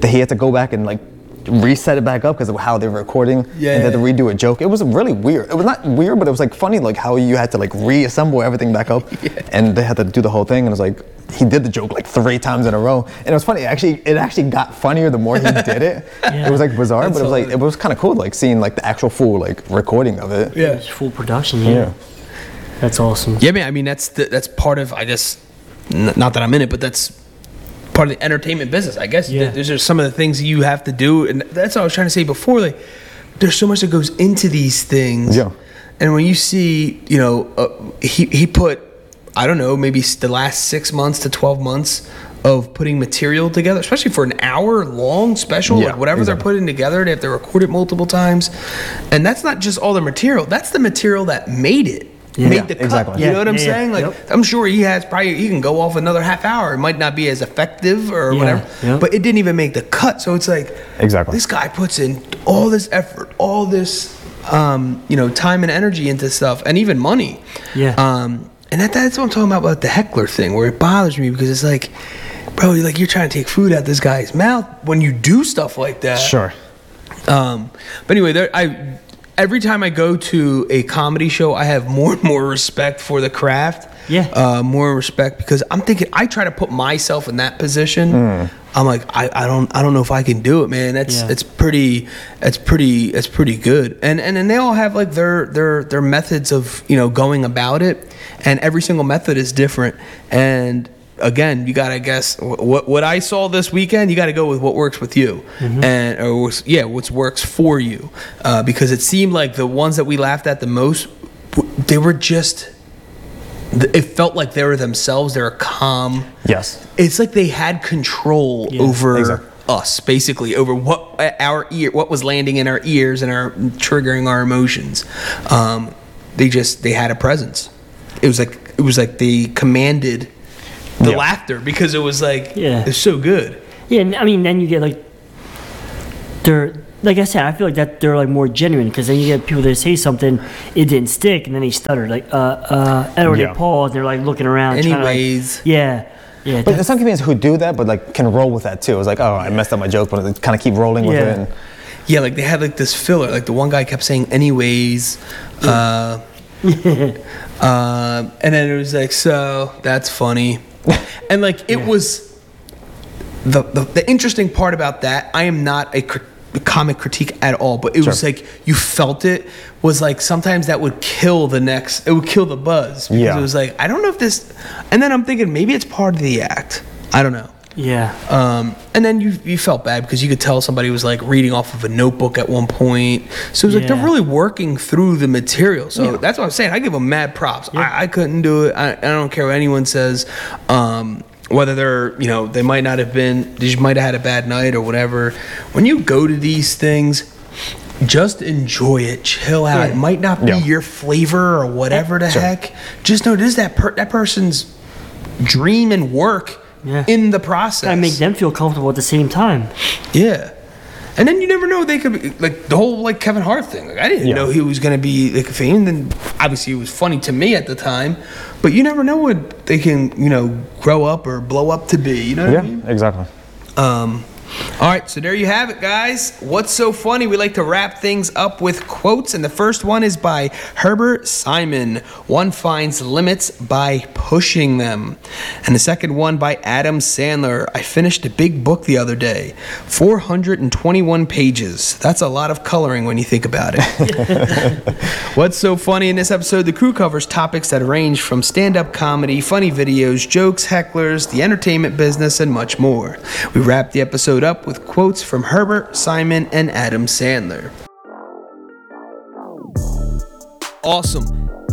that he had to go back and like reset it back up because of how they were recording Yeah, and they had to redo a joke. It was really weird. It was not weird, but it was like funny, like how you had to like reassemble everything back up, and they had to do the whole thing. And it was like he did the joke like three times in a row, and it was funny. Actually, it actually got funnier the more he did it. It was like bizarre, but it was like it was kind of cool, like seeing like the actual full like recording of it. Yeah. It's full production. Yeah. Yeah. That's awesome. Yeah, man. I mean, that's the, that's part of I guess, n- not that I'm in it, but that's part of the entertainment business. I guess Yeah. Th- those are some of the things you have to do, and that's what I was trying to say before. Like, there's so much that goes into these things. Yeah. And when you see, you know, uh, he he put, I don't know, maybe the last six months to twelve months of putting material together, especially for an hour long special, Yeah, like whatever they're putting together, they have to record it multiple times, and that's not just all the material. That's the material that made it. Yeah. made the cut. exactly. You know what I'm yeah, yeah. saying? Like, Yep. I'm sure he has probably he can go off another half hour. It might not be as effective or Yeah, whatever, yep. but it didn't even make the cut. So it's like Exactly. this guy puts in all this effort, all this um, you know time and energy into stuff, and even money. Yeah. Um, and that, that's what I'm talking about about the heckler thing, where it bothers me because it's like, bro, you're like you're trying to take food out this guy's mouth when you do stuff like that. Sure. Um, but anyway, there, I every time I go to a comedy show, I have more and more respect for the craft. Yeah. Uh, more respect because I'm thinking I try to put myself in that position. I'm like I, I don't I don't know if I can do it, man. That's Yeah. it's pretty it's pretty it's pretty good. And and then they all have like their their their methods of you know going about it, and every single method is different. And again, you gotta guess what what I saw this weekend. You got to go with what works with you, and or yeah, what works for you, uh, because it seemed like the ones that we laughed at the most, they were just. It felt like they were themselves. They were calm. Yes. It's like they had control Yeah, over exactly. us, basically, over what our ear, what was landing in our ears and our triggering our emotions. Um, they just they had a presence. It was like it was like they commanded the Yeah. laughter because it was like Yeah. it's so good. Yeah, and I mean, then you get like they're like I said, I feel like that they're like more genuine because then you get people that say something, it didn't stick, and then they stuttered like uh uh, or Yeah. they pause, and they're like looking around. trying to, like- Anyways. yeah, yeah, But there's some comedians who do that, but like can roll with that too. It's like, oh, I messed up my joke, but they kind of keep rolling with Yeah. it. And, Yeah, like they had like this filler. Like the one guy kept saying anyways. Uh, uh, and then it was like, so that's funny. And like it was the, the the interesting part about that, I am not a cr- comic critique at all, but it was like you felt it was like sometimes that would kill the next it would kill the buzz because Yeah. it was like I don't know if this and then I'm thinking maybe it's part of the act. I don't know. Yeah, Um, and then you you felt bad because you could tell somebody was like reading off of a notebook at one point. So it was like they're really working through the material. So that's what I'm saying. I give them mad props. I, I couldn't do it. I, I don't care what anyone says. Um, whether they're you know they might not have been they might have had a bad night or whatever. When you go to these things. Just enjoy it, chill out. It might not be Yeah. your flavor or whatever the Sure. heck. Just know this that per- that person's dream and work Yeah. in the process. I make them feel comfortable at the same time. Yeah. And then you never know they could be like the whole like Kevin Hart thing. Like I didn't Yeah. know he was gonna be like famed, and obviously it was funny to me at the time. But you never know what they can you know grow up or blow up to be. You know what yeah, I mean? exactly. Um, all right, so there you have it, guys. What's so funny? We like to wrap things up with quotes, and the first one is by Herbert Simon. One finds limits by pushing them. And the second one by Adam Sandler. I finished a big book the other day, 421 pages. That's a lot of coloring when you think about it. What's so funny in this episode? The crew covers topics that range from stand up comedy, funny videos, jokes, hecklers, the entertainment business, and much more. We wrap the episode up with quotes from Herbert, Simon, and Adam Sandler. Awesome.